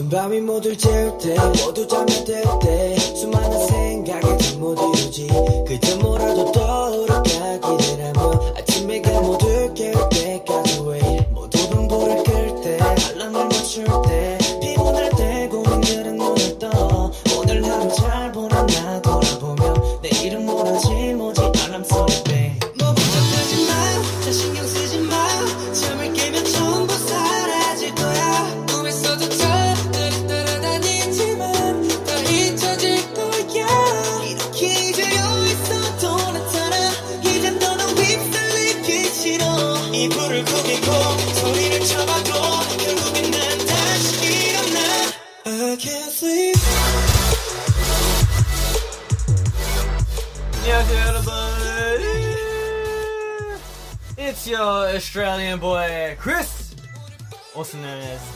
어두운 밤이 모두 질때 모두 잠이 들때 수많은 생각이 다못 이루지. 그저 뭐라도 떠오르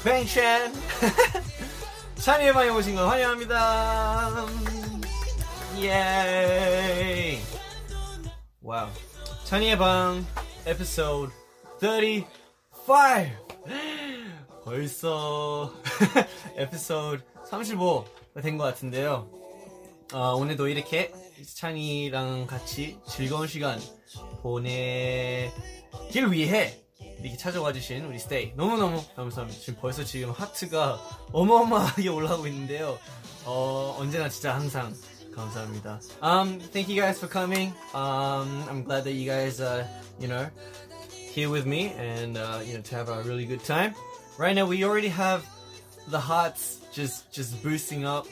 Bang Chan 찬이의 방에 오신 걸 환영합니다. Yay. Wow. 찬이의 방 에피소드 35 벌써 에피소드 35가 된 것 같은데요. 어, 오늘도 이렇게 찬이랑 같이 즐거운 시간 보내길 위해 이렇게 찾아와 주신 우리 스테이 너무너무 감사합니다. 지금 벌써 지금 하트가 어마어마하게 올라가고 있는데요. 어, 언제나 진짜 항상 감사합니다. Um, thank you guys for coming. Um, I'm glad that you guys, uh, you know, here with me and uh, you know to have a really good time. Right now, we already have the hearts just just boosting up.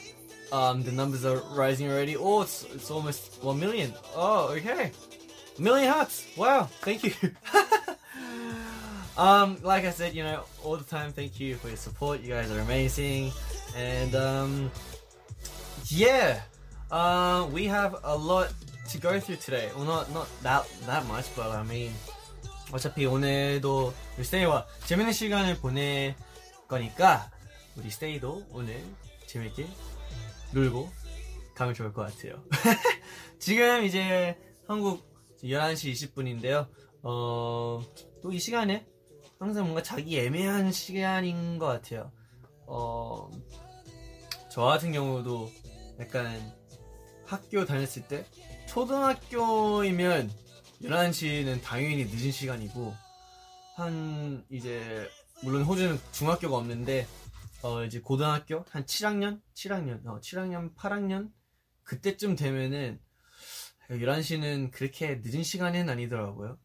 Um, the numbers are rising already. Oh, it's it's almost one million. Oh, okay, a million hearts. Wow, thank you. um, like I said, you know, all the time, thank you for your support. You guys are amazing, and um, yeah, uh, we have a lot to go through today. Well, not not that that much, but I mean. 어차피 오늘도 우리 스테이와 재밌는 시간을 보낼 거니까 우리 스테이도 오늘 재밌게 놀고 가면 좋을 것 같아요. 지금 이제 한국 11시 20분인데요. 어, 또 이 시간에 항상 뭔가 자기 애매한 시간인 것 같아요. 어, 저 같은 경우도 약간 학교 다녔을 때 초등학교이면 11시는 당연히 늦은 시간이고 한 이제 물론 호주는 중학교가 없는데 어 이제 고등학교 한 7학년? 7학년? 어 7학년 8학년? 그때쯤 되면은 11시는 그렇게 늦은 시간은 아니더라고요.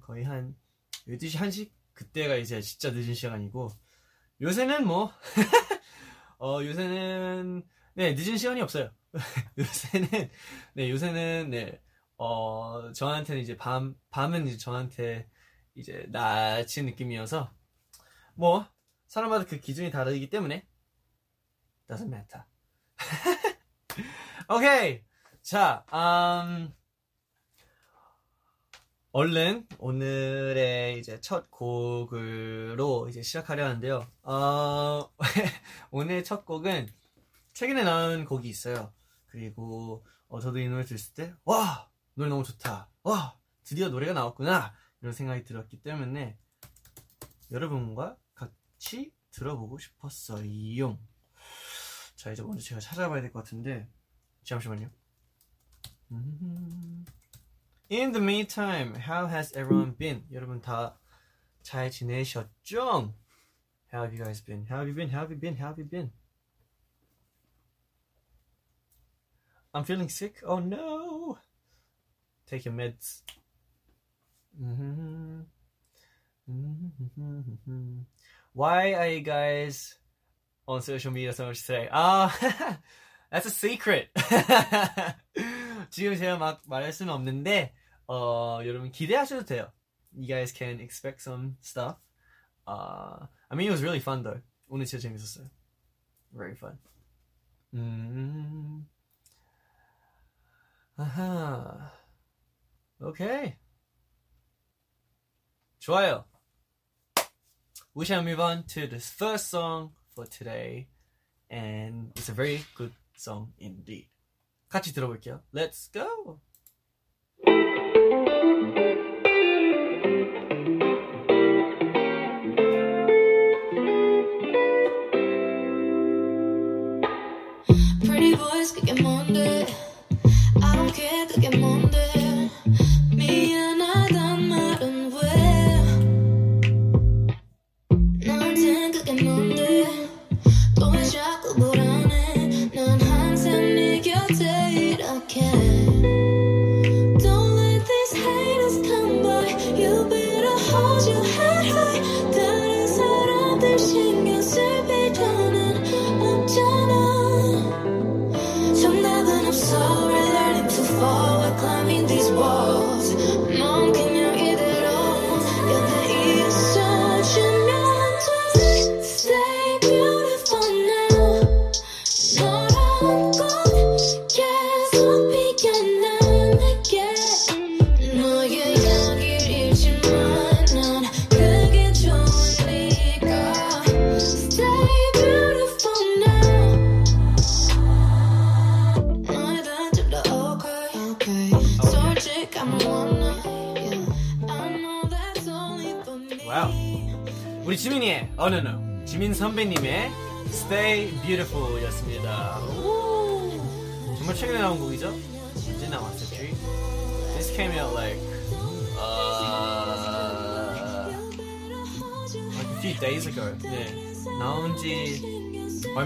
거의 한 12시 1시 그때가 이제 진짜 늦은 시간이고 요새는 뭐 어, 요새는 네 늦은 시간이 없어요 요새는 네 요새는 네 어, 저한테는 이제 밤, 밤은 이제 저한테 이제 낮은 느낌이어서, 뭐, 사람마다 그 기준이 다르기 때문에, doesn't matter. 오케이! 자, 음, 얼른 오늘의 이제 첫 곡으로 이제 시작하려 하는데요. 어, 오늘 첫 곡은 최근에 나온 곡이 있어요. 그리고 어, 저도 이 노래 들었을 때, 와! 노래 너무 좋다. 와! 드디어 노래가 나왔구나! 이런 생각이 들었기 때문에 여러분과 같이 들어보고 싶었어요. 자, 이제 먼저 제가 찾아봐야 될 것 같은데, 잠시만요. 음. In the meantime, how has everyone been? 여러분 다 잘 지내셨죠? How have you guys been? How have you been? How have you been? How have you been? I'm feeling sick. Oh no! Take your meds. Mm-hmm. Mm-hmm. Why are you guys on social media so much today? Ah, that's a secret. 지금 제가 막 말할 수는 없는데, 어, 여러분 기대하셔도 돼요. You guys can expect some stuff. Uh, I mean, it was really fun though. 오늘 진짜 재밌었어요. Very fun. 음. 아하. Okay. 좋아요. We shall move on to the first song for today. And it's a very good song indeed. 같이 들어볼게요. Let's go.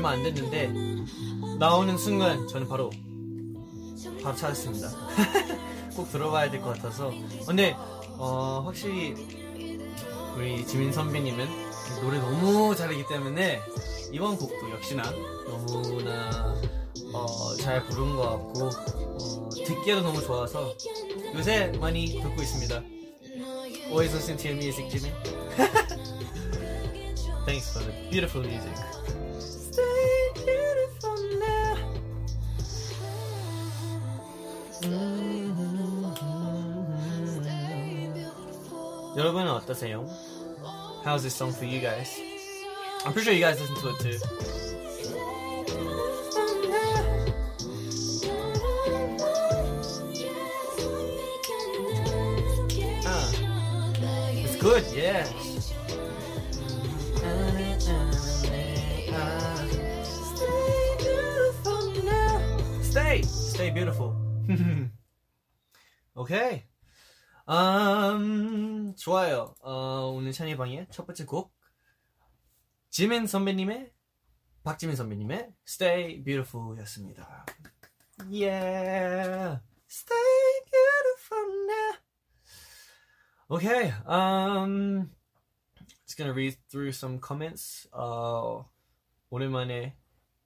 얼마 안 됐는데 나오는 순간 저는 바로 바로 찾았습니다. 꼭 들어봐야 될 것 같아서. 근데 어, 확실히 우리 지민 선배님은 노래 너무 잘하기 때문에 이번 곡도 역시나 너무나 어, 잘 부른 것 같고 어, 듣기에도 너무 좋아서 요새 많이 듣고 있습니다. Always listen to your music, Jimmy. Thanks for the beautiful music. 여러분은 어떠세요? How's this song for you guys? I'm pretty sure you guys listen to it too. Ah, it's good, yeah. Stay, stay beautiful. 오케이. 음, 좋아요. 어, 오늘 찬이방의 첫 번째 곡. 지민 선배님의, 박지민 선배님의 Stay Beautiful 였습니다. Yeah. Stay beautiful now. Okay. Um, just gonna read through some comments. 어, 오랜만에,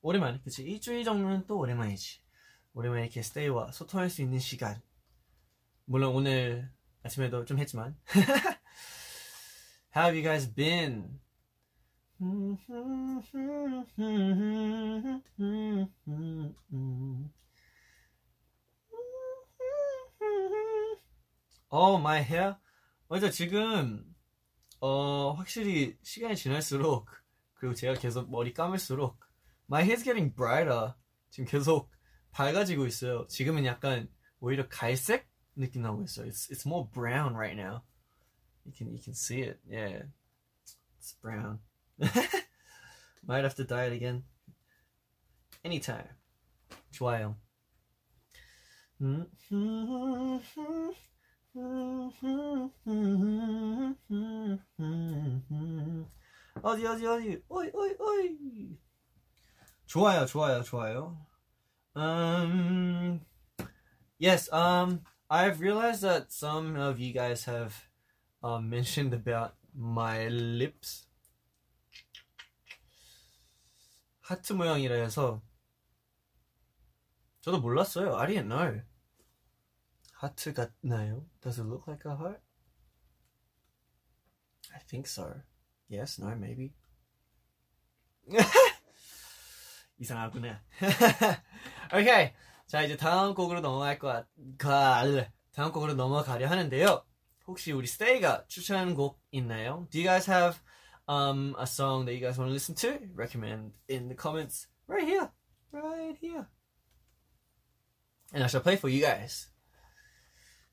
오랜만에, 그치. 일주일 정도는 또 오랜만이지. 오랜만에 이렇게 stay와 소통할 수 있는 시간. 물론 오늘 아침에도 좀 했지만. How have you guys been? 어, my hair? 맞아, 지금, 어, 확실히 시간이 지날수록, 그리고 제가 계속 머리 감을수록, my hair's getting brighter. 지금 계속 밝아지고 있어요. 지금은 약간 오히려 갈색 느낌 나고 있어요. It's, it's more brown right now. You can, you can see it. Yeah. It's brown. Might have to dye it again. Anytime. 좋아요. 어디 어디 어디 오이 오이 오이 좋아요 좋아요 좋아요 um yes um I've realized that some of you guys have um, mentioned about my lips 하트 모양이라 해서 저도 몰랐어요 I didn't know 하트 같나요? Does it look like a heart? I think so Yes, no, maybe 이상하구나 오케이 자 이제 다음 곡으로 넘어갈 것 같... 가... 다음 곡으로 넘어가려 하는데요 혹시 우리 스테이가 추천하는 곡 있나요? Do you guys have um, a song that you guys want to listen to? Recommend in the comments right here right here and I shall play for you guys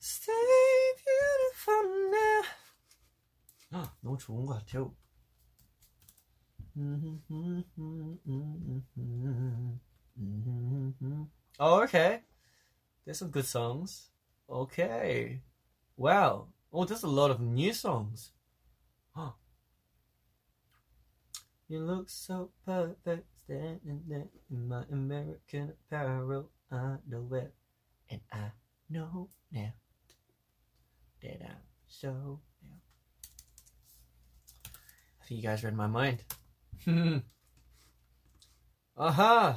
Stay beautiful now 아, 너무 좋은 것 같아요 Oh, okay. There's some good songs. Okay. Wow. Oh, there's a lot of new songs. Huh. You look so perfect standing there in my American Apparel underwear. And I know now that I'm so. I think you guys read my mind. uh-huh.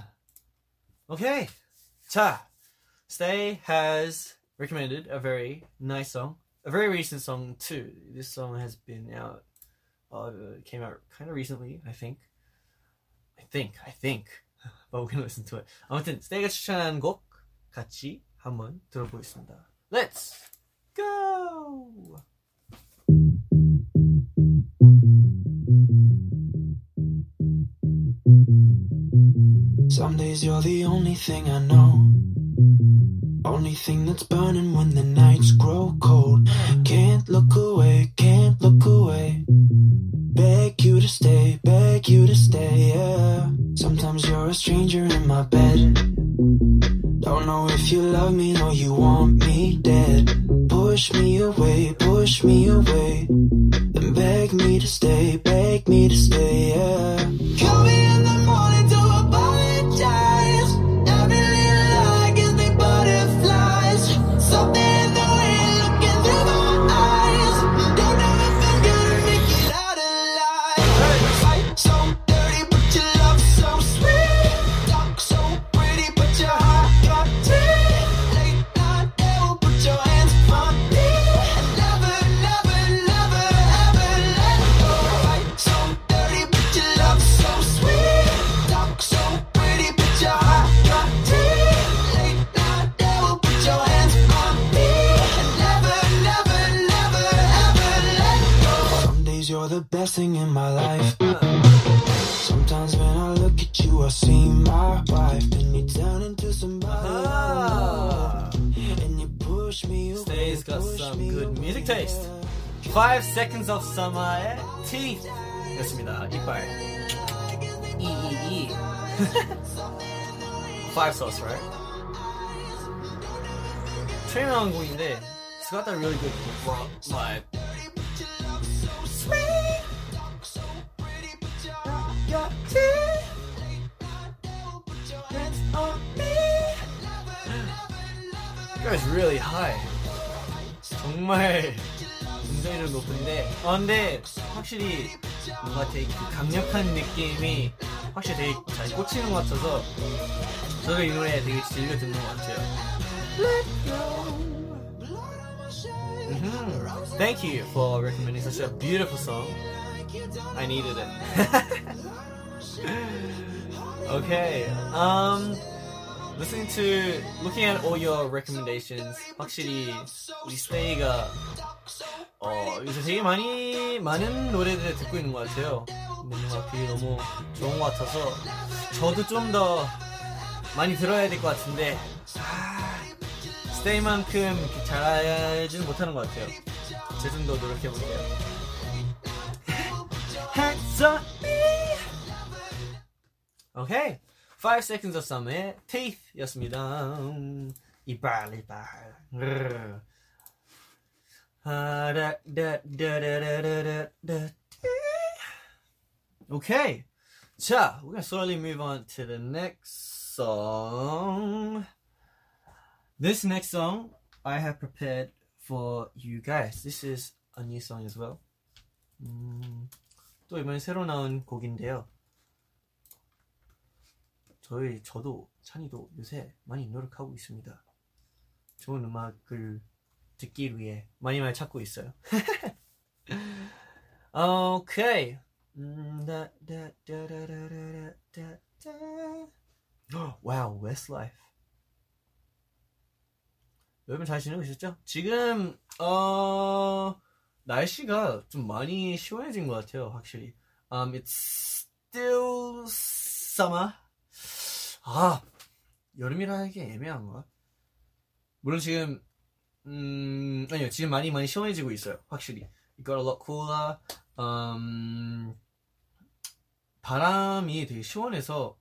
Okay. Ta. Stay has recommended a very nice song. A very recent song too. This song has been out uh came out kind of recently, I think. I think, I think. But we're gonna listen to it. 아무튼 스테이가 추천한 곡 같이 한번 들어보겠습니다. Let's go! Some days you're the only thing I know. Only thing that's burning when the nights grow cold. Can't look away, can't look away. Beg you to stay, beg you to stay, yeah. Sometimes you're a stranger in my bed. Don't know if you love me or you want me dead. Push me away, push me away. Then beg me to stay, beg me to stay, yeah. Call me in the morning best thing in my life. Sometimes when I look at you, I see my wife, and you turn into somebody. Ah. And you push me away. Stay's got push some me good away. music taste. Five Seconds of Summer의 Teeth 였습니다. 이빨. E E E. Five sauce, right? 트레이너 한 곡인데 it's got that really good rock vibe. Me. You guys really high. 정말 굉장히 좀 높은데 아 근데 확실히 뭔가 되게 그 강력한 느낌이 확실히 되게 잘 꽂히는 것 같아서 저도 이 노래 되게 즐겨 듣는 것 같아요. Mhm. Thank you for recommending such a beautiful song. I needed it. okay. Um listening to looking at all your recommendations 확실히 우리 스테이가 어 요새 되게 많이 많은 노래들을 듣고 있는 것 같아요. 뭔가 그게 너무 좋은 것 같아서 저도 좀 더 많이 들어야 될 것 같은데 아, 스테이만큼 잘하지는 못하는 것 같아요. 제 좀 더 노력해 볼게요. Okay, five seconds of some air. Teeth, yasmida. Ibali bar. Okay, so we're gonna slowly move on to the next song. This next song I have prepared for you guys. This is a new song as well. Mm. 또 이번에 새로 나온 곡인데요. 저희 저도 찬이도 요새 많이 노력하고 있습니다. 좋은 음악을 듣기 위해 많이 많이 찾고 있어요. 오케이. Wow, Westlife. 여러분 잘 지내고 계셨죠? 지금 어 날씨가 좀 많이 시원해진 것 같아요, 확실히. Um, it's still summer. 아, 여름이라 하기 애매한가? 물론 지금, 음, 아니요, 지금 많이 많이 시원해지고 있어요, 확실히. It got a lot cooler. 음, 바람이 되게 시원해서,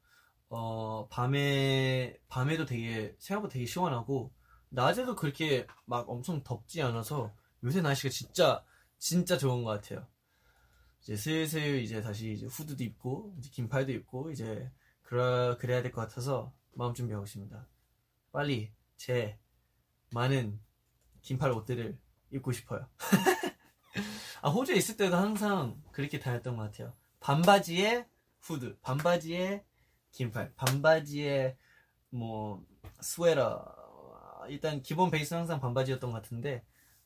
어, 밤에, 밤에도 되게, 생각보다 되게 시원하고, 낮에도 그렇게 막 엄청 덥지 않아서, 요새 날씨가 진짜, 진짜 좋은 것 같아요. 이제 슬슬 이제 다시 이제 후드도 입고, 이제 긴팔도 입고, 이제, 그래, 그래야 될 것 같아서, 마음 준비하고 있습니다. 빨리, 제, 많은 긴팔 옷들을 입고 싶어요. 아, 호주에 있을 때도 항상 그렇게 다녔던 것 같아요. 반바지에 후드, 반바지에 긴팔, 반바지에 뭐 스웨터. 일단 기본 베이스는 항상 반바지였던 것 같은데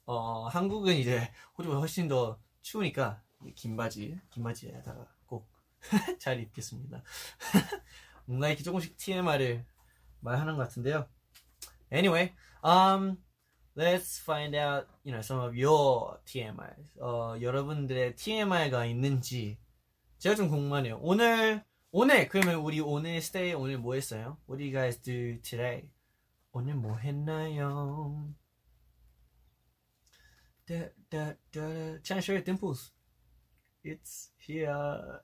어, 한국은 이제 호주가 훨씬 더 추우니까 긴 바지, 긴 바지에다가 꼭 잘 입겠습니다. 뭔가 이렇게 조금씩 TMI를 말하는 것 같은데요. Anyway, um, let's find out, you know, some of your TMI. 어, 여러분들의 TMI가 있는지 제가 좀 궁금하네요. 오늘 오늘 그러면 우리 오늘 stay 오늘 뭐 했어요? What do you guys do today? 오늘 뭐 했나요? Da, da, da. Can I show you dimples? It's here.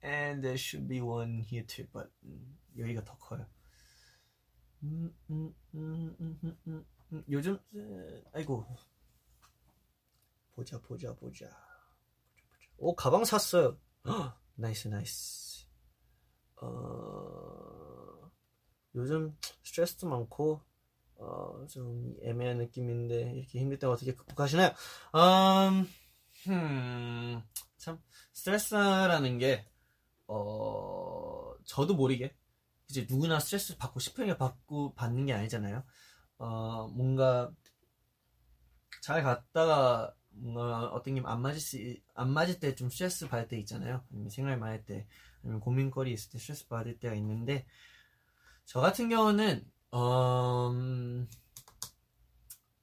And there should be one here too, but 음, 여기가 더 커요. 음, 음, 음, 음, 음, 음, 음. 요즘 에, 아이고 보자 보자 보자. 오 가방 샀어요. 헉, nice nice. 어 요즘 스트레스도 많고 어 좀 애매한 느낌인데 이렇게 힘들 때 어떻게 극복하시나요? 음, 음, 참 스트레스라는 게 어, 저도 모르게 이제 누구나 스트레스 받고 싶으니까 받고 받는 게 아니잖아요. 어, 뭔가 잘 갔다가 뭔가 어떤 게 안 맞을 수, 안 맞을 때 좀 스트레스 받을 때 있잖아요. 아니면 생각이 많을 때, 아니면 고민거리 있을 때 스트레스 받을 때가 있는데, 저 같은 경우는, 어, 음,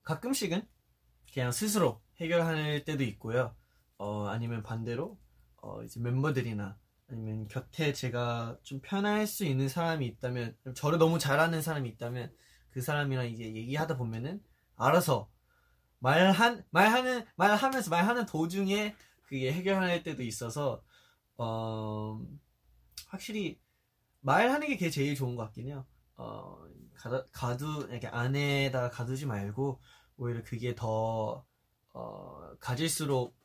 가끔씩은 그냥 스스로 해결할 때도 있고요. 어, 아니면 반대로, 어, 이제 멤버들이나 아니면 곁에 제가 좀 편할 수 있는 사람이 있다면, 저를 너무 잘하는 사람이 있다면, 그 사람이랑 이제 얘기하다 보면은, 알아서, 말한, 말하는, 말하면서 말하는 도중에 그게 해결할 때도 있어서, 어, 확실히, 말하는 게 제일 좋은 것 같긴 해요. 어, 가두, 가두, 이렇게 안에다가 가두지 말고, 오히려 그게 더, 어, 가질수록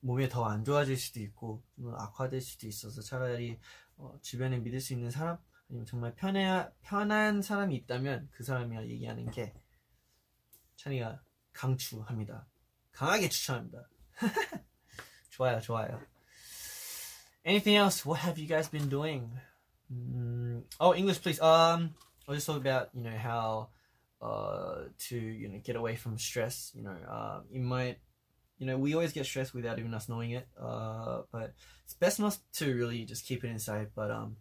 몸에 더 안 좋아질 수도 있고 좀 악화될 수도 있어서 차라리 어, 주변에 믿을 수 있는 사람 아니면 정말 편해 편한 사람이 있다면 그 사람이랑 얘기하는 게 찬이가 강추합니다. 강하게 추천합니다. 좋아요, 좋아요. Anything else? What have you guys been doing? Mm, oh, English, please. Um, I'll just talk about you know how uh to you know get away from stress. You know, uh, you might you know, we always get stressed without even us knowing it. Uh, but it's best not to really just keep it inside. But um,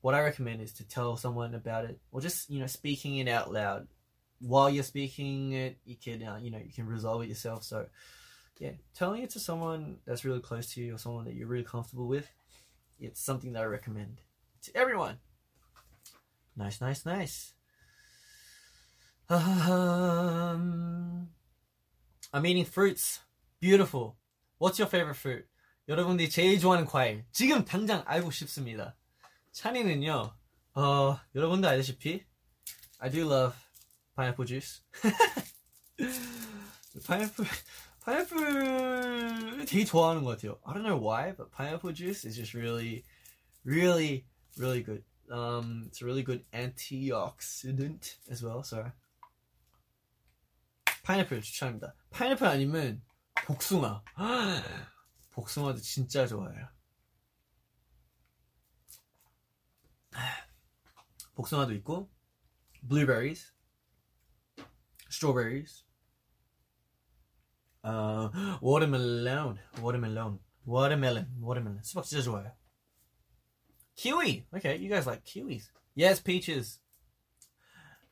what I recommend is to tell someone about it, or just you know, speaking it out loud. While you're speaking it, you can uh, you know you can resolve it yourself. So yeah, telling it to someone that's really close to you or someone that you're really comfortable with, it's something that I recommend to everyone. Nice, nice, nice. Um, I'm eating fruits. Beautiful. What's your favorite fruit? 여러분들이 제일 좋아하는 과일. 지금 당장 알고 싶습니다. 찬이는요, 어, 여러분들 알다시피, I do love pineapple juice. 파인애플, 파인애플 되게 좋아하는 것 같아요. I don't know why, but pineapple juice is just really, really, really good. Um, it's a really good antioxidant as well, so. 파인애플 추천합니다. 파인애플 아니면 복숭아. 복숭아도 진짜 좋아해요. 복숭아도 있고, blueberries, strawberries, 어, watermelon, watermelon, watermelon, watermelon. 수박 진짜 좋아해요. Kiwi. Okay, you guys like kiwis. Yes, peaches.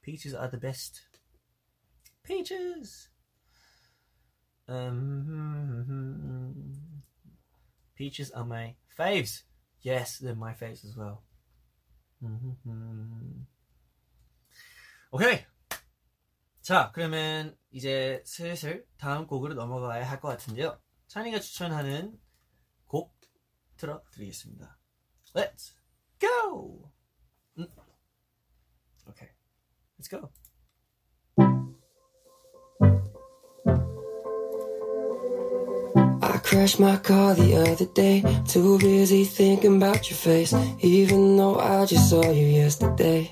Peaches are the best. Peaches. Um, peaches are my faves. Yes, they're my faves as well. 오케이. 자, 그러면 이제 슬슬 다음 곡으로 넘어가야 할 것 같은데요. 찬이가 추천하는 곡 틀어드리겠습니다. Let's go. Mm. Okay, let's go. I crashed my car the other day. Too busy thinking about your face, even though I just saw you yesterday.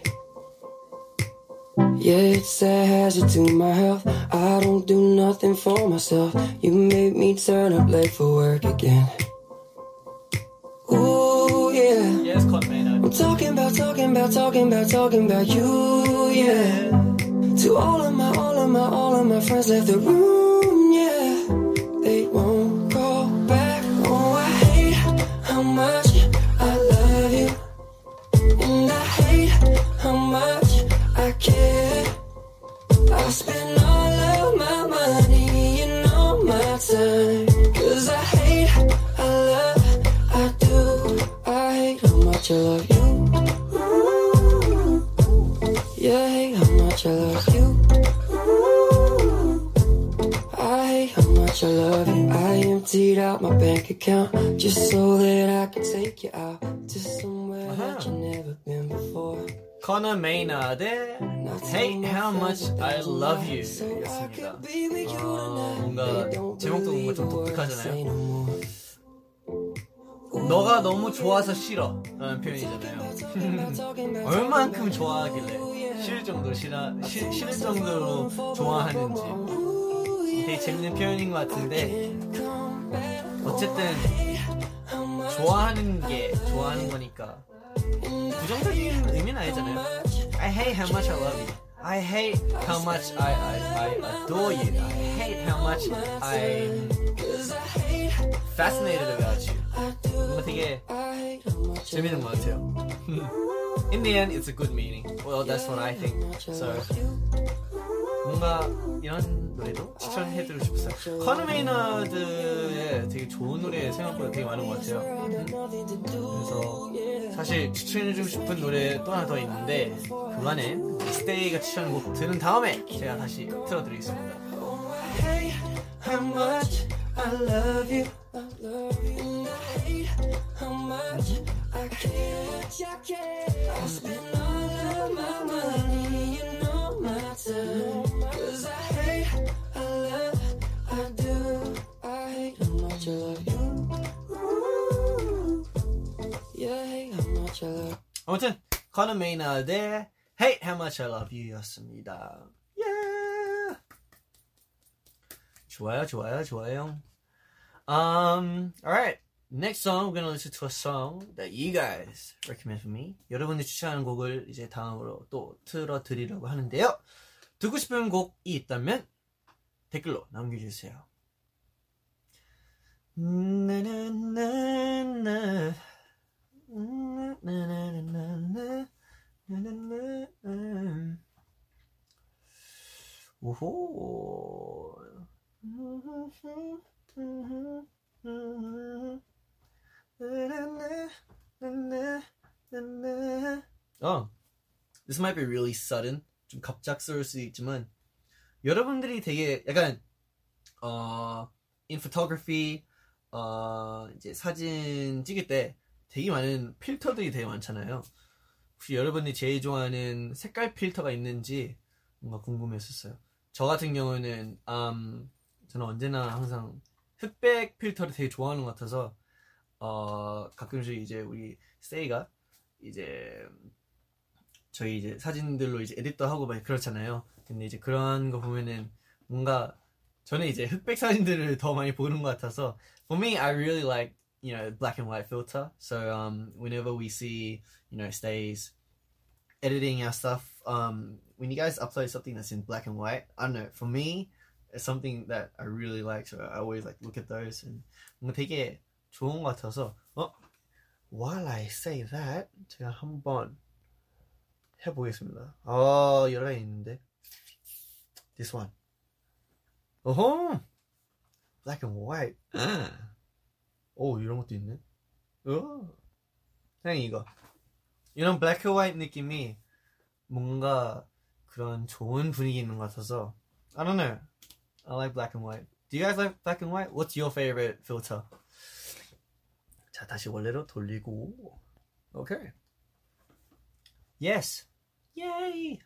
Yeah, it's a hazard to my health. I don't do nothing for myself. You made me turn up late for work again. Yeah. Yes, I'm talking about, talking about, talking about, talking about you, yeah. To all of my, all of my, all of my friends left the room, yeah. They won't call back. Oh, I hate how much Conor Maynard의 Hate How Much I Love You 였습니다. 어, 뭔가 제목도 뭔가 좀 독특하잖아요. 너가 너무 좋아서 싫어 라는 표현이잖아요. 얼만큼 좋아하길래 싫을 정도로 싫어, 싫, 싫을 정도로 좋아하는지 되게 재밌는 표현인 것 같은데 어쨌든 좋아하는 게 좋아하는 거니까 부정적인 의미는 아니잖아요. I hate how much I love you. I hate how much I, I, I adore you. I hate how much I'm fascinated about you. 뭔가 되게 재밌는 것 같아요. In the end, it's a good meaning. Well, that's what I think. So 뭔가 이런 노래도 추천해드리고 싶었어요. 커너 메이너드의 되게 좋은 노래 생각보다 되게 많은 것 같아요. 그래서 사실 추천해주고 싶은 노래 또 하나 더 있는데 그만에 스테이가 추천한 곡 들은 다음에 제가 다시 틀어드리겠습니다. How much I love you. Time. I do. I hate how much I love you. Yeah, hate how much I love 아무튼 커너 메이너드의 Hate How Much I Love You였습니다. Yeah. 좋아요, 좋아요, 좋아요. Um, alright. Next song, we're gonna listen to a song that you guys recommend for me. 여러분이 추천하는 곡을 이제 다음으로 또 틀어 드리려고 하는데요. 듣고 싶은 곡이 있다면 댓글로 남겨주세요. 오호. 어, this might be really sudden. 좀 갑작스러울 수 있지만 여러분들이 되게 약간 어, photography 어, 이제 사진 찍을 때 되게 많은 필터들이 되게 많잖아요. 혹시 여러분이 제일 좋아하는 색깔 필터가 있는지 뭔가 궁금했었어요. 저 같은 경우는 음, 저는 언제나 항상 흑백 필터를 되게 좋아하는 것 같아서 어, 가끔씩 이제 우리 세이가 이제 저희 이제 사진들로 이제 에디터 하고 막 그렇잖아요. 근데 이제 그런 거 보면은 뭔가 저는 이제 흑백 사진들을 더 많이 보는 것 같아서 for me I really like you know black and white filter. So um whenever we see you know stays editing our stuff um when you guys upload something that's in black and white I don't know for me it's something that I really like so I always like look at those and 뭔가 되게 좋은 것 같아서 어 while I say that 제가 한번 해보겠습니다. 아 여러 가지 있는데 This one 어허 black and white 오 이런 것도 있네 어 그냥 이거 이런 black and white 느낌이 뭔가 그런 좋은 분위기 있는 것 같아서 I don't know I like black and white Do you guys like black and white? What's your favorite filter? 자 다시 원래로 돌리고 오케이 Yes Yay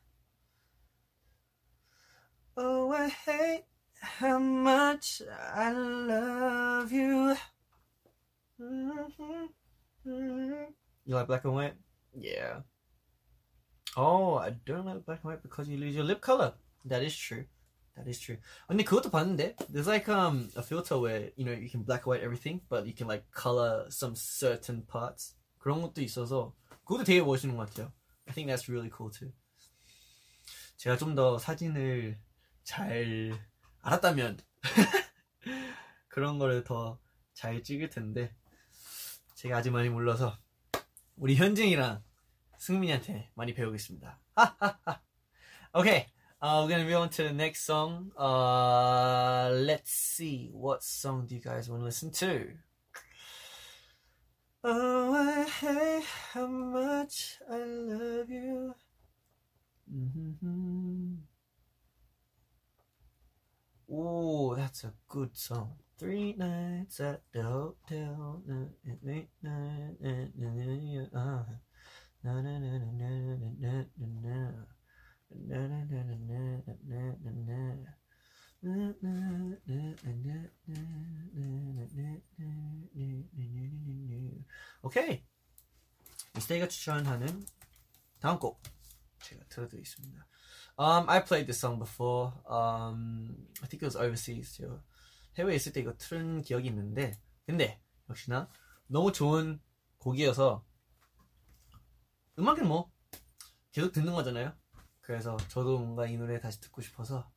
Oh, I hate how much I love you. Mm-hmm. Mm-hmm. You like black and white? Yeah. Oh, I don't like black and white because you lose your lip color. That is true. That is true. 근데 그것도 봤는데 there's like um a filter where you know you can black and white everything, but you can like color some certain parts. 그런 것도 있어서 그것도 되게 멋있는 것 같아요. I think that's really cool too. 제가 좀 더 사진을 잘 알았다면 그런 거를 더 잘 찍을 텐데 제가 아직 많이 몰라서 우리 현진이랑 승민이한테 많이 배우겠습니다. okay, uh, we're gonna move on to the next song. Uh, let's see, what song do you guys want to listen to? Oh, I hate how much I love you. Mm-hmm. Ooh, that's a good song. Three nights at the hotel. 오케이. 이스테이가 추천하는 다음 곡 제가 틀어드리겠습니다. Um, I played this song before. Um, I think it was overseas. 제가 해외에 있을 때 이거 틀은 기억이 있는데, 근데 역시나 너무 좋은 곡이어서 음악은 뭐 계속 듣는 거잖아요. 그래서 저도 뭔가 이 노래 다시 듣고 싶어서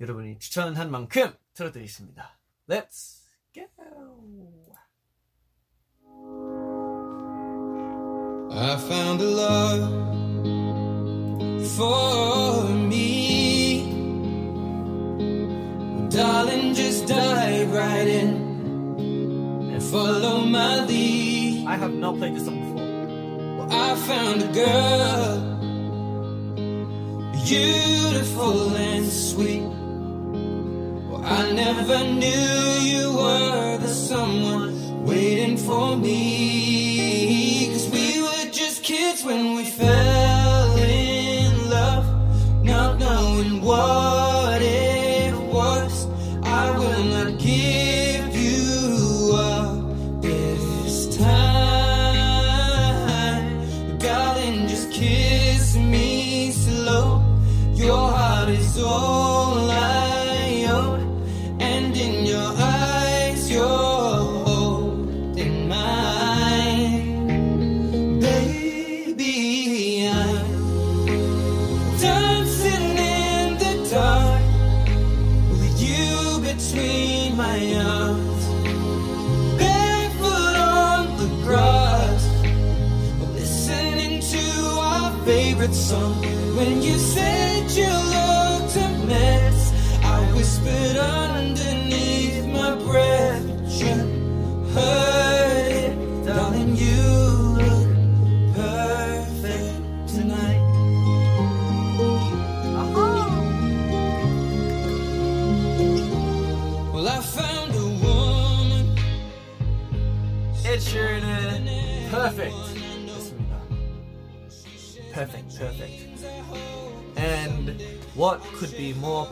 여러분이 추천한 만큼 틀어드리겠습니다. Let's go. I found a love for me. Darling, just dive right in and follow my lead. I have not played this song before. Well, I found a girl, beautiful and sweet. Well, I never knew you were the someone waiting for me. Cause we were just kids when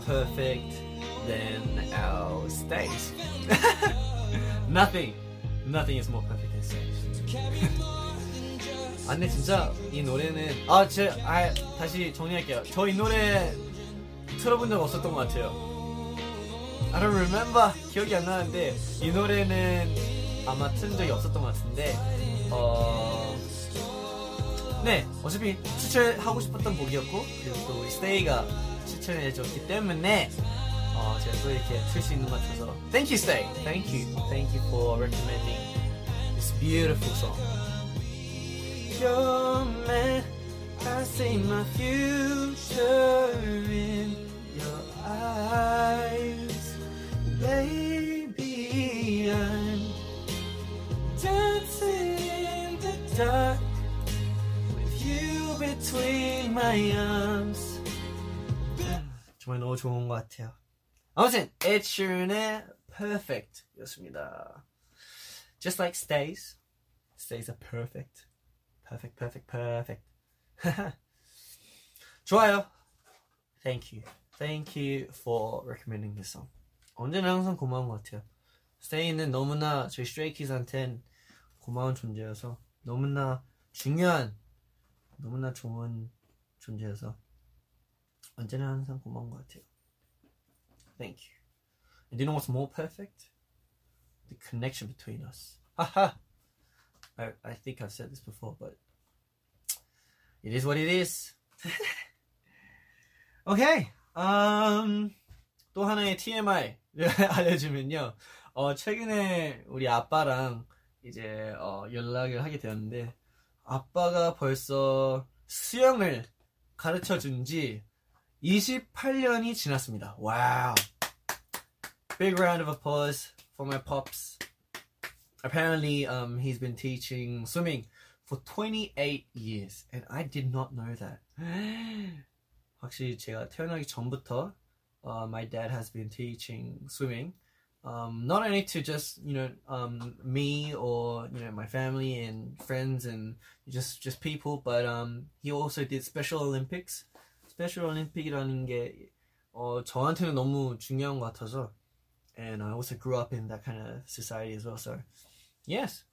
perfect than our stage? Nothing. Nothing is more perfect than stage. 아 근데 진짜 이 노래는 아 제 아, 다시 정리할게요. 저 이 노래 틀어본 적 없었던 것 같아요. I don't remember 기억이 안 나는데 이 노래는 아마 틀은 적이 없었던 것 같은데 어... 네 어차피 추천하고 싶었던 곡이었고 그리고 또 우리 스테이가 추천해줬기 때문에 어, 제가 또 이렇게 틀 수 있는 것 같아서 Thank you Stay Thank you Thank you for recommending this beautiful song You're man I see my future in your eyes Baby, I'm dancing in the dark with you between my arms. 정말 너무 좋은 것 같아요. 아무튼 Ed Sheeran의 Perfect 였습니다. Just like Stays, Stays are perfect, perfect, perfect, perfect. 좋아요. Thank you. Thank you for recommending this song. 언제나 항상 고마운 것 같아요. Stay는 너무나 저희 Kids한텐 고마운 존재여서 너무나 중요한 너무나 좋은 존재여서 언제나 항상 고마운 것 같아요. Thank you. And you know what's more perfect? The connection between us. Haha. I I think I've said this before, but it is what it is. okay. Um, 또 하나의 TMI 알려주면요. 어, 최근에 우리 아빠랑 이제 어, 연락을 하게 되었는데 아빠가 벌써 수영을 가르쳐 준지 28년이 지났습니다. 와우. Big round of applause for my pops. Apparently, um, he's been teaching swimming for 28 years, and I did not know that. 확실히 제가 태어나기 전부터 uh, my dad has been teaching swimming. Um, not only to just you know um, me or you know my family and friends and just just people, but um, he also did Special Olympics. Special Olympic이라는 게 어, 저한테는 너무 중요한 것 같아서, and I also grew up in that kind of society as well. So, yes.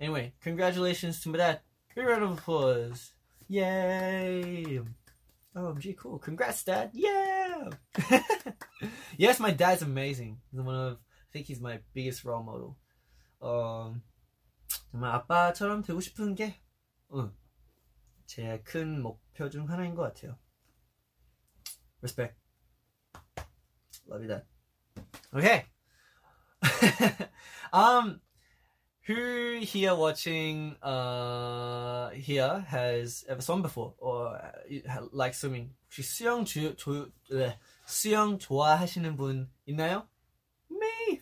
Anyway, congratulations to my dad. Big round of applause. Yay! OMG, cool. Congrats, Dad. Yeah! yes, my dad's amazing. He's one of, I think he's my biggest role model. Um, 정말 아빠처럼 되고 싶은 게, 응, 제 큰 목표 중 하나인 것 같아요. Respect. Love you, Dad. Okay. um, who here watching uh here has ever swum before or uh, like swimming? 혹시 수영 주, 조, 네, 수영 좋아하시는 분 있나요? Me.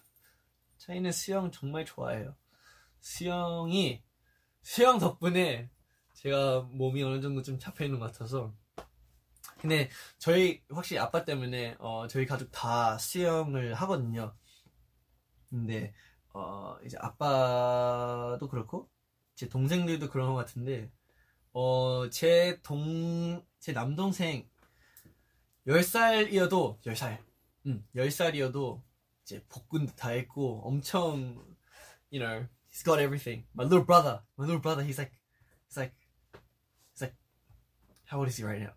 저희는 수영 정말 좋아해요. 수영이 수영 덕분에 제가 몸이 어느 정도 좀 잡혀 있는 것 같아서. 근데 저희 확실히 아빠 때문에 어, 저희 가족 다 수영을 하거든요. 근데 어, 이제 아빠도 그렇고, 제 동생들도 그런 것 같은데, 어, 제 동, 제 남동생, 10살이어도, 10살, 음, 10살이어도, 이제 복근도 다 했고, 엄청, you know, he's got everything. My little brother, my little brother, he's like, he's like, he's like, how old is he right now?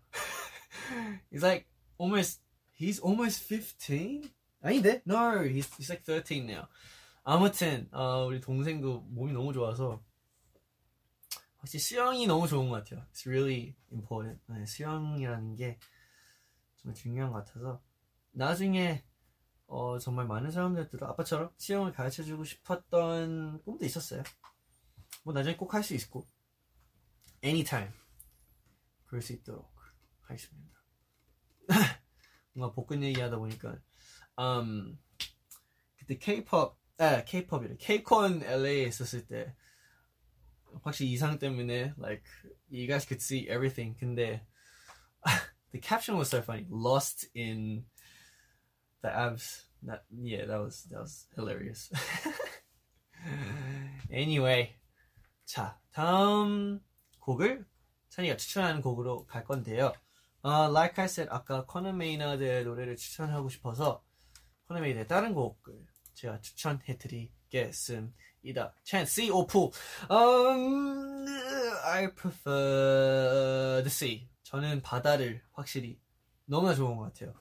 He's like, almost, he's almost 15? 아닌데? No, he's, he's like 13 now. 아무튼 어, 우리 동생도 몸이 너무 좋아서 확실히 수영이 너무 좋은 것 같아요. It's really important. 네, 수영이라는 게 정말 중요한 것 같아서 나중에 어, 정말 많은 사람들도 아빠처럼 수영을 가르쳐주고 싶었던 꿈도 있었어요. 뭐 나중에 꼭 할 수 있고 anytime 그럴 수 있도록 하겠습니다. 뭔가 복근 얘기하다 보니까 um, 그때 K-pop 아, K-pop이래. K-con LA에 있었을 때 확실히 이상 때문에 like you guys could see everything. 근데 the caption was so funny. Lost in the abs. That yeah, that was that was hilarious. anyway, 자 다음 곡을 찬이가 추천하는 곡으로 갈 건데요. 어, like I said 아까 Conor Maynard의 노래를 추천하고 싶어서 Conor Maynard의 다른 곡을 제가 추천해드리겠습니다. Chan, sea or pool? Um, I prefer the sea. 저는 바다를 확실히 너무나 좋은 것 같아요.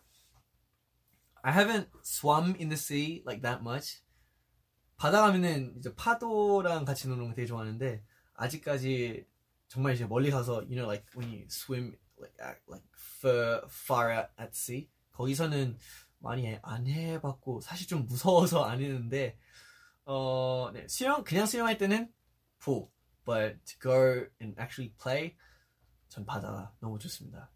I haven't swum in the sea like that much. 바다 가면은 이제 파도랑 같이 노는 거 되게 좋아하는데 아직까지 정말 이제 멀리 가서 you know like when you swim like like far far at sea 거기서는 많이 안 해봤고 사실 좀 무서워서 안 했는데 어 네, 수영 그냥 수영할 때는 pool, but to go and actually play 전 바다가 너무 좋습니다.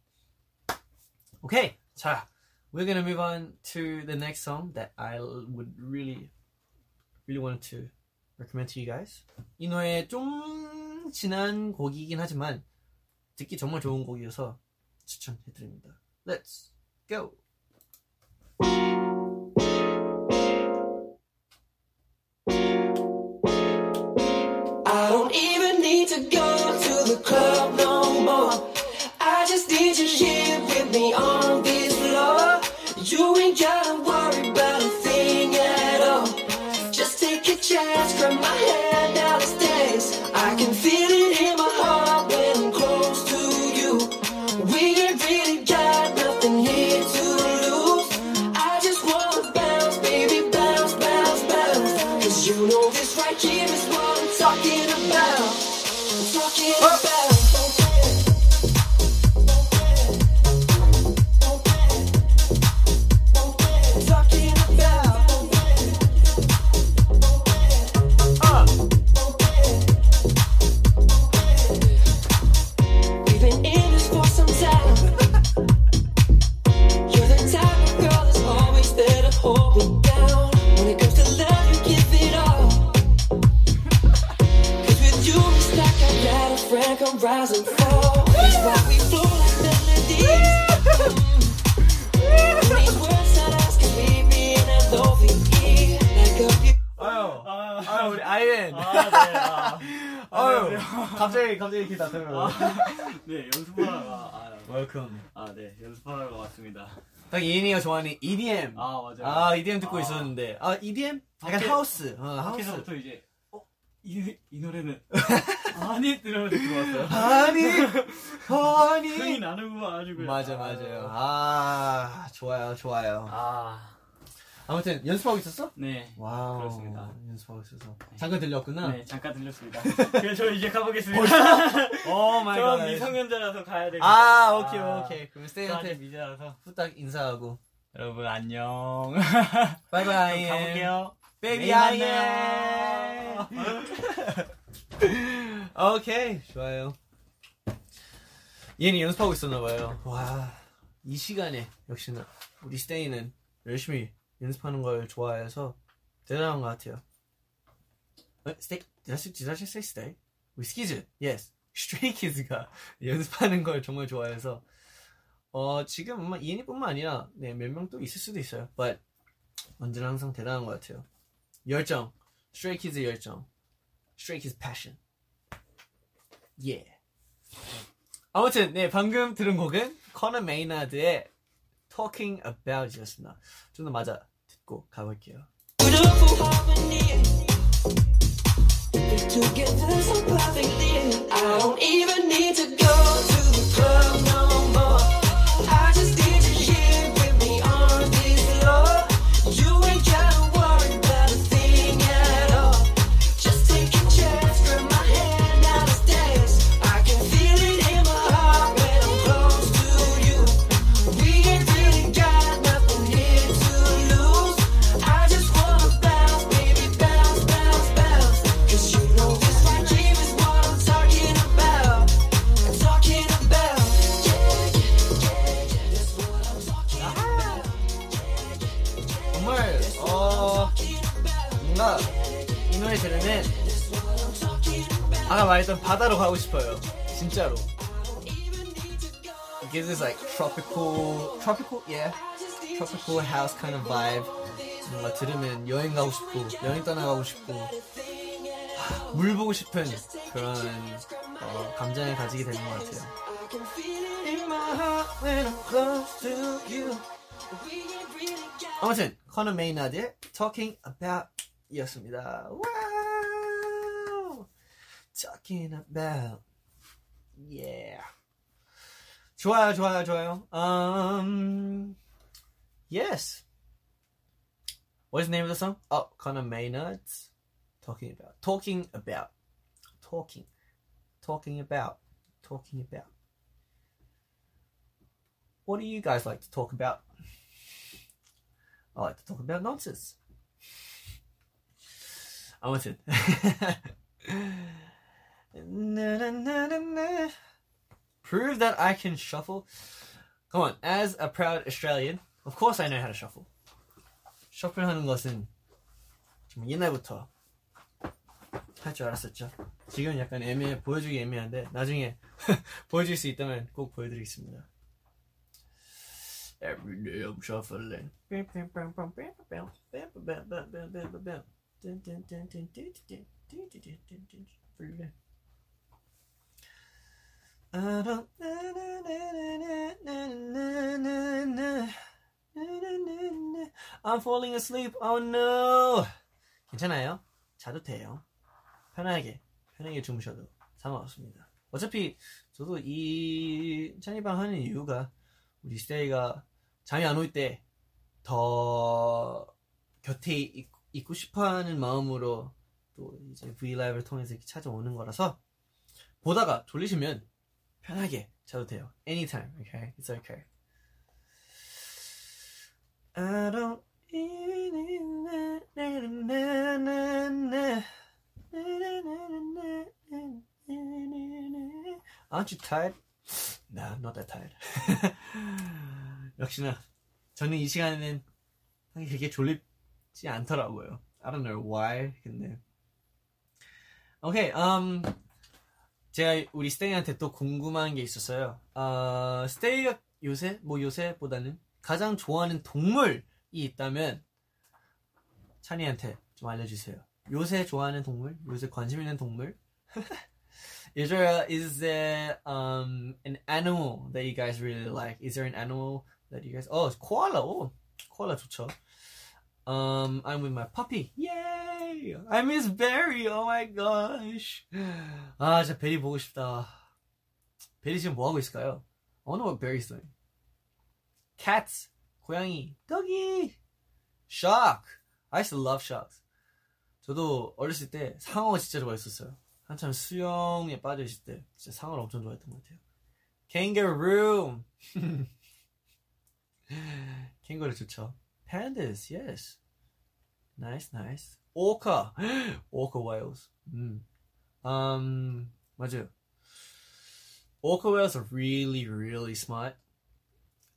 Okay, 자, we're gonna move on to the next song that I would really, really want to recommend to you guys. 이 노래 좀 지난 곡이긴 하지만 듣기 정말 좋은 곡이어서 추천해드립니다. Let's go. 갑자기 갑자기 이렇게 나타나요. 네, 연습하다가 아, welcome. 아, 네, 연습하다가 왔습니다. 딱 아이엔이가 좋아하는 EDM. 아, 맞아요. 아, EDM 듣고 아. 있었는데. 아, EDM? 약간 밖에- 하우스. 어, 하우스. 밖에서부터 이제 어, 이, 이 노래는 아니 이러면서 들어왔어요. 아니, 흥이 아니. 나는구만 아주 그냥. 맞아, 맞아요. 아, 좋아요, 좋아요. 아, 아무튼 연습하고 있었어? 네. Wow. 그렇습니다. 연습하고 있어서. 잠깐 들렸구나. 네, 잠깐 들렸습니다. 그래서 저 이제 가보겠습니다. Oh my 저 God. 미성년자라서 가야 됩니다. 아, 오케이, 오케이. 그럼 저 스테이한테 미자라서. 후딱 인사하고. 여러분 안녕. 바이바이. 그럼 가볼게요. Baby 내일 아이 만나요. 오케이 좋아요 얘는 연습하고 있었나봐요 와 이 시간에 역시나 우리 스테이는 열심히 연습하는 걸 좋아해서 대단한 것 같아요. 어, did I, just say stay? 우리 스키즈 yes 스트레이 키즈가 연습하는 걸 정말 좋아해서. 어 지금 아마 이엔이뿐만 아니라 네, 몇 명 또 있을 수도 있어요. But 언제나 항상 대단한 것 같아요. 열정. 스트레이 키즈의 열정. 스트레이 키즈 passion yeah. 아무튼 네 방금 들은 곡은 Conor Maynard의 Talking About이었습니다. 좀 더 맞아 듣고 가볼게요. Together so perfectly. I don't even need to go like tropical, tropical, yeah, tropical house kind of vibe. 뭔가 들으면 여행 가고 싶고 여행 떠나가고 싶고 하, 물 보고 싶은 그런 어, 감정을 가지게 되는 것 같아요. 아무튼 Conor Maynard의 Talking About 이었습니다. Wow! Talking About Yeah. 좋아요, 좋아요, 좋아요. Um, yes. What's the name of the song? Oh, Conor Maynard's Talking About. Talking About. Talking. Talking About. Talking About. What do you guys like to talk about? I like to talk about nonsense. 아무튼 Na, na, na, na, na. Prove that I can shuffle. Come on, as a proud Australian, of course I know how to shuffle. 셔플하는 것은 좀 옛날부터 할 줄 알았었죠. 지금 약간 애매해 보여주기 애매한데 나중에 보여줄 수 있다면 꼭 보여드리겠습니다. Every day I'm shuffling. I'm falling asleep. Oh no. 괜찮아요. 자도 돼요. 편하게, 편하게 주무셔도 상관없습니다. 어차피 저도 이 찬이방 하는 이유가 우리 스테이가 잠이 안 올 때 더 곁에 있, 있고 싶어하는 마음으로 또 이제 V 라이브를 통해서 이렇게 찾아오는 거라서 보다가 졸리시면 편하게 자도 돼요. Anytime, okay? It's okay. I don't Aren't you tired? No, I'm not that tired. 역시나 저는 이 시간에는 그렇게 졸립지 않더라고요. I don't know why. 근데 오케이, um, 제가 우리 스테이한테 또 궁금한 게 있었어요. 어, 스테이가 요새 뭐 요새보다는 가장 좋아하는 동물이 있다면 찬이한테 좀 알려주세요. 요새 좋아하는 동물, 요새 관심 있는 동물. Is there is there um an animal that you guys really like? Is there an animal that you guys? Oh, koala. Oh, koala 좋죠. Um, I'm with my puppy. Yay! I miss Barry. Oh my gosh. 아, 진짜 베리 보고 싶다. 베리 지금 뭐 하고 있을까요? I wonder what Barry's doing. Cats. 고양이. doggy. Shark. I used to love sharks. 저도 어렸을 때 상어 진짜 좋아했었어요. 한참 수영에 빠져 있을 때 진짜 상어를 엄청 좋아했던 것 같아요. Kangaroo. 캥거루 좋죠. Pandas, yes. Nice, nice. Orca. Orca whales. 음. Um, 맞아요. Orca whales are really, really smart.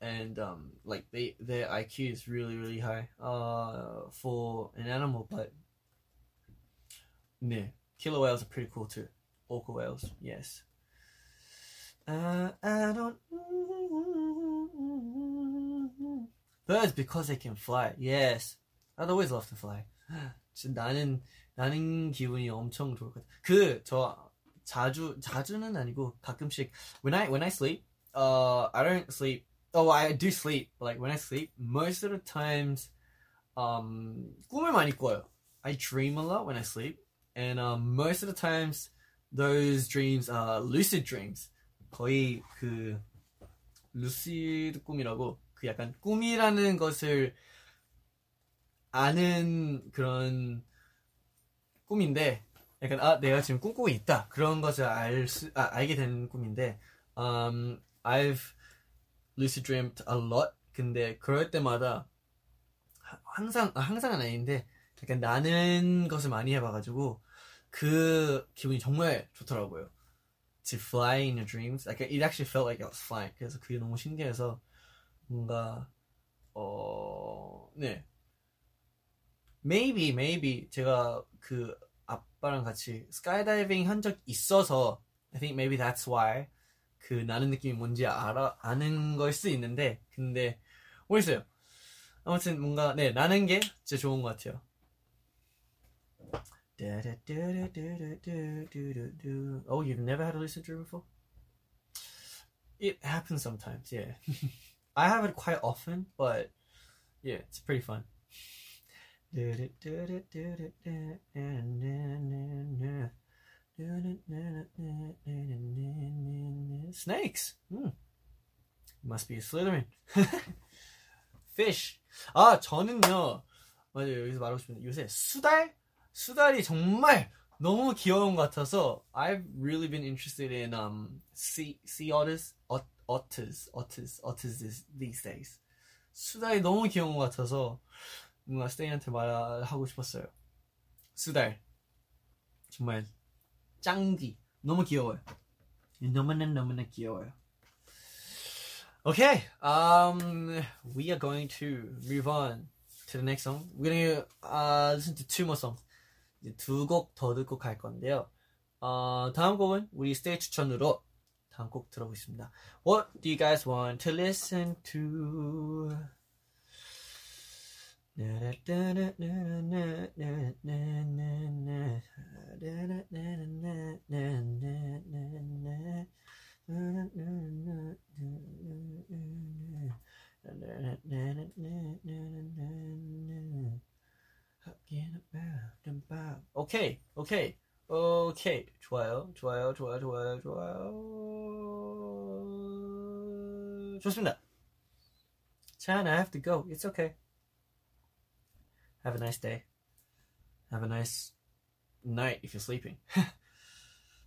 And um, like they, their IQ is really, really high. Uh, for an animal, but 네, killer whales are pretty cool too. Orca whales, yes. Uh, I don't. Birds because they can fly. Yes, I'd always love to fly. 진짜 나는 나는 기분이 엄청 좋을 것 같아. 그저 자주 자주는 아니고 가끔씩 when I when I sleep, uh, I don't sleep. Oh, I do sleep. But like when I sleep, most of the times, um, 꿈을 많이 꿔요. I dream a lot when I sleep, and um, most of the times, those dreams are lucid dreams. 거의 그 루시드 꿈이라고 그 약간 꿈이라는 것을 아는 그런 꿈인데 약간 아 내가 지금 꿈꾸고 있다 그런 것을 알 수, 아, 알게 되는 꿈인데 um, I've lucid dreamed a lot 근데 그럴 때마다 항상 아, 항상은 아닌데 약간 나는 것을 많이 해봐가지고 그 기분이 정말 좋더라고요. To fly in your dreams, like it actually felt like I was flying. 그래서 그게 너무 신기해서 뭔가 어 네. Maybe, maybe 제가 그 아빠랑 같이 스카이다이빙 한 적 있어서 I think maybe that's why 그 나는 느낌이 뭔지 알아 아는 걸 수 있는데 근데 모르겠어요. 아무튼 뭔가 네 나는 게 진짜 좋은 것 같아요. Oh, you've never had a lucid dream before? It happens sometimes, yeah. I have it quite often, but yeah, it's pretty fun. Snakes. Hmm. Must be a Slytherin. Fish. 아 저는요 맞아요 여기서 말하고 싶은데 요새 수달 수달이 정말 너무 귀여운 것 같아서 I've really been interested in um sea sea otters otters otters this, these days 수달이 너무 귀여운 것 같아서 뭔가 스테이한테 말하고 싶었어요 수달 정말 짱디 너무 귀여워요 너무나 너무나 귀여워요 Okay, um, we are going to move on to the next song. We're gonna uh, listen to two more songs. 두 곡 더 듣고 갈 건데요. 어, 다음 곡은 우리 스테이 추천으로 다음 곡 들어보겠습니다. What do you guys want to listen to? 오케이, 오케이. 좋아요, 좋아요, 좋아요, 좋아요, 좋아요. 좋습니다. Chan, I have to go. It's okay. Have a nice day. Have a nice night if you're sleeping.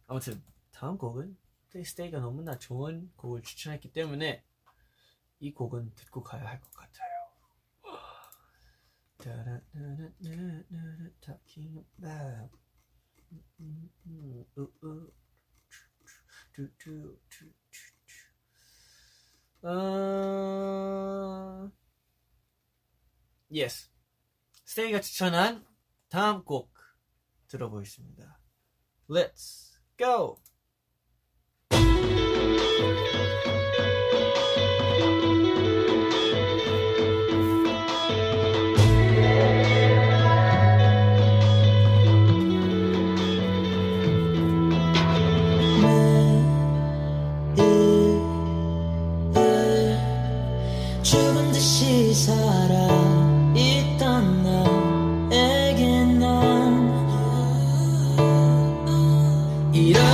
아무튼 다음 곡은 스테이가 너무나 좋은 곡을 추천했기 때문에 이 곡은 듣고 가야 할 것 같아요. Talking about 어... Yes. 스테이가 추천한 다음 곡 들어보겠습니다. Let's go! 살아 있던 나에게 난 일어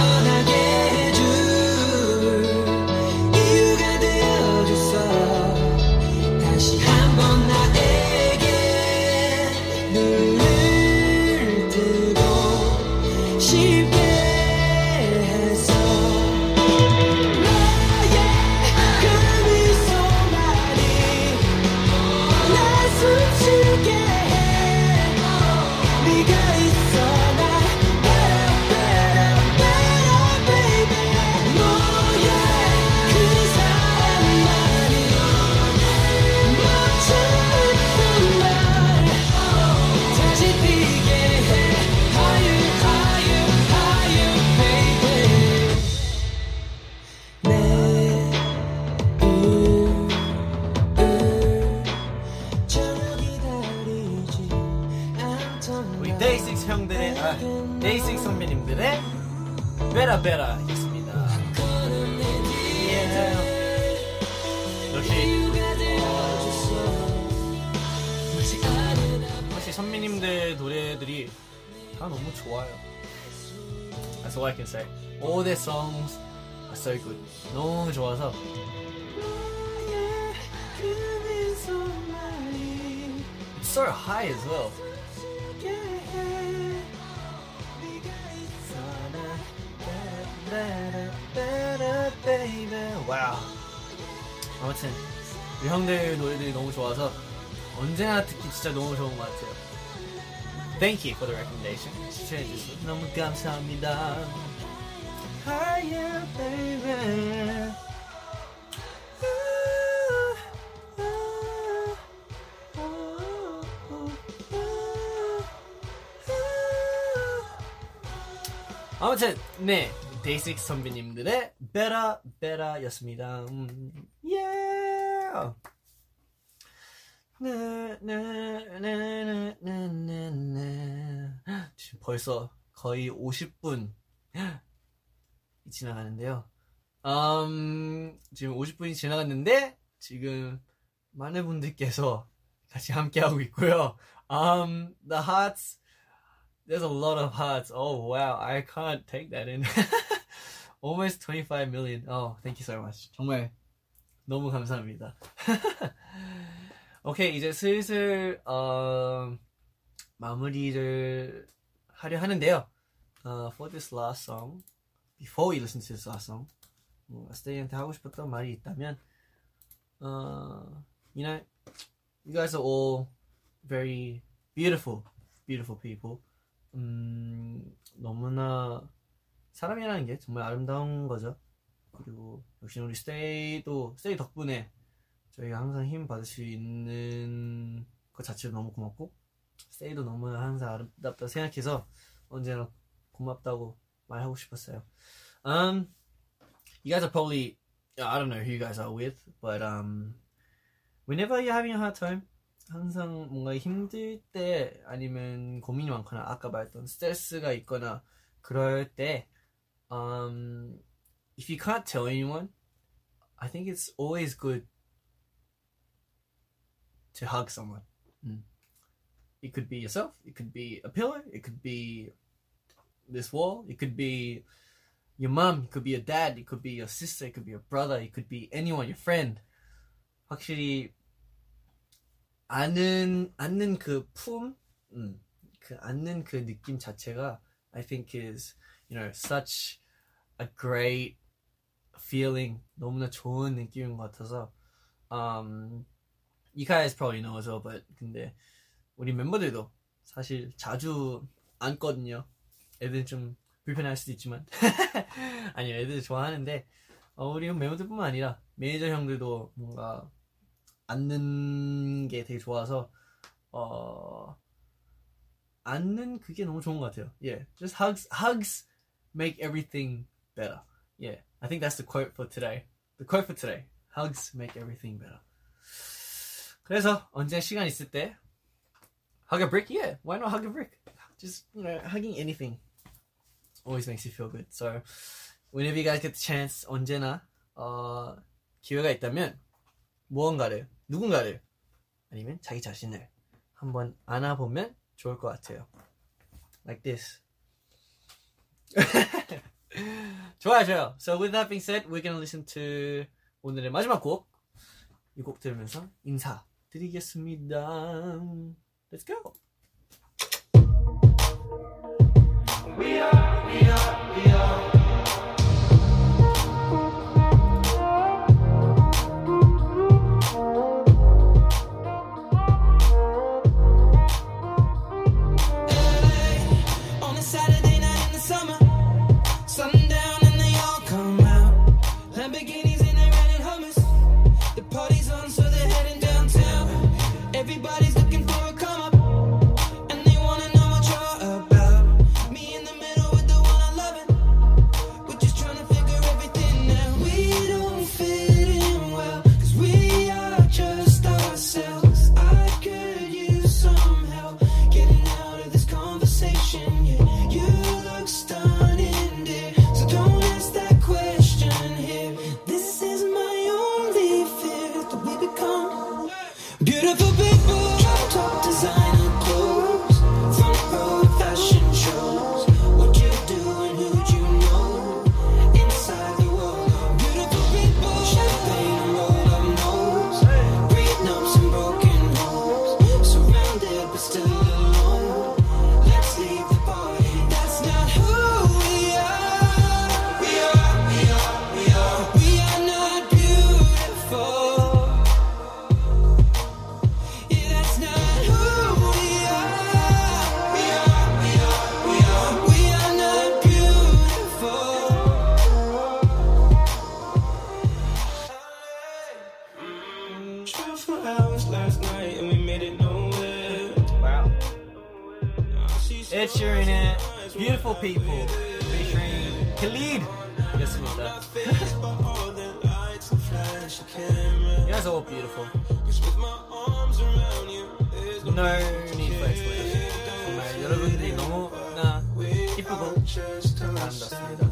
진짜 너무 좋은 것 같아요. Thank you for the recommendation. 추천해 주셔서 너무 감사합니다. Higher, baby. 아무튼 네 데이식스 선배님들의 베라 베라였습니다. 음, 예. 지금 벌써 거의 50분 지나가는데요. 음, 지금 50분이 지나갔는데 지금 많은 분들께서 같이 함께 하고 있고요. Um, the hearts There's a lot of hearts. Oh wow, I can't take that in. Almost 25 million. Oh, thank you so much. 정말 너무 감사합니다. 오케이, 이제 슬슬 어, 마무리를 하려 하는데요. Uh, for this last song, before we listen to this last song, 뭐, 스테이한테 하고 싶었던 말이 있다면, uh, you know, you guys are all very beautiful, beautiful people. 음, 너무나 사람이라는 게 정말 아름다운 거죠. 그리고 역시 우리 스테이도 스테이 덕분에 저희가 항상 힘 받을 수 있는 것 자체도 너무 고맙고 스테이도 너무 항상 아름답다 생각해서 언제나 고맙다고 말하고 싶었어요. Um, you guys are probably I don't know who you guys are with, but um, whenever you're having a hard time, 항상 뭔가 힘들 때 아니면 고민이 많거나 아까 말했던 스트레스가 있거나 그럴 때 um, if you can't tell anyone I think it's always good to hug someone Mm. it could be yourself it could be a pillow it could be this wall it could be your mom it could be your dad it could be your sister it could be your brother it could be anyone your friend 확실히 안는 안는 그 품, 음, 그 안는 그 느낌 자체가 I think is you know such a great feeling 너무나 좋은 느낌인 것 같아서 um, you guys probably know as well, but 근데 우리 멤버들도 사실 자주 안거든요. 애들 좀 불편할 수도 있지만 아니 애들 좋아하는데 어, 우리 멤버들뿐만 아니라 매니저 형들도 뭔가 앉는 게 되게 좋아서 어 앉는 그게 너무 좋은 것 같아요. Yeah, just hugs, hugs make everything better. Yeah, I think that's the quote for today. The quote for today: hugs make everything better. 그래서 언제 시간 있을 때 hug a brick, yeah, why not hug a brick? Just you know, hugging anything always makes you feel good. So whenever you guys get the chance, 언제나 어, 기회가 있다면 무언가를 누군가를 아니면 자기 자신을 한번 안아보면 좋을 것 같아요. Like this. 좋아요, 좋아요. So with that being said, we're gonna listen to 오늘의 마지막 곡. 이 곡 들으면서 인사 드리겠습니다. Let's go. Ed Sheeran and Beautiful People featuring Khalid. 였습니다. You guys are all beautiful. No need for explanation. 정말 여러분들이 너무나 이쁘고 아름답습니다.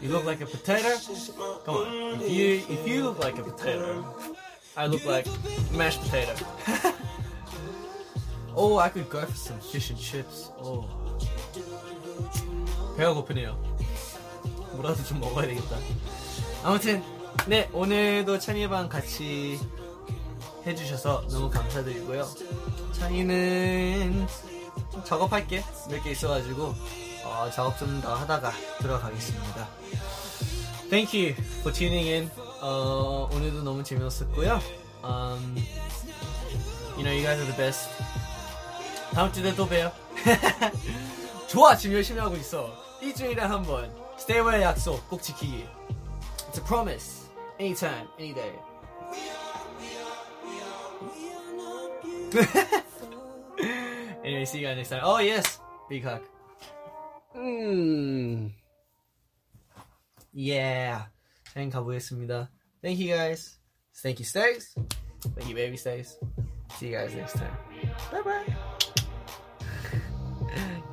You look like a potato? Come on. If you if you look like a potato, I look like mashed potato. oh, I could go for some fish and chips. Oh. 배가 고프네요. 뭐라도 좀 먹어야 되겠다. 아무튼 네 오늘도 찬이방 같이 해주셔서 너무 감사드리고요. 찬이는 좀 작업할 게 몇 개 있어가지고 어, 작업 좀 더 하다가 들어가겠습니다. Thank you for tuning in. 어, 오늘도 너무 재미없었고요. Um, you know, you guys are the best. 다음 주에 또 봬요. 좋아, 지금 열심히 하고 있어. 일주일에 한 번. Stay away 약속 꼭 지키기. It's a promise. Anytime, any day. anyway, see you guys next time. Oh yes, big hug. Mm. Yeah. 잘 가보겠습니다. Thank you guys. Thank you, Stays. Thank you, baby Stays. See you guys next time. Bye bye.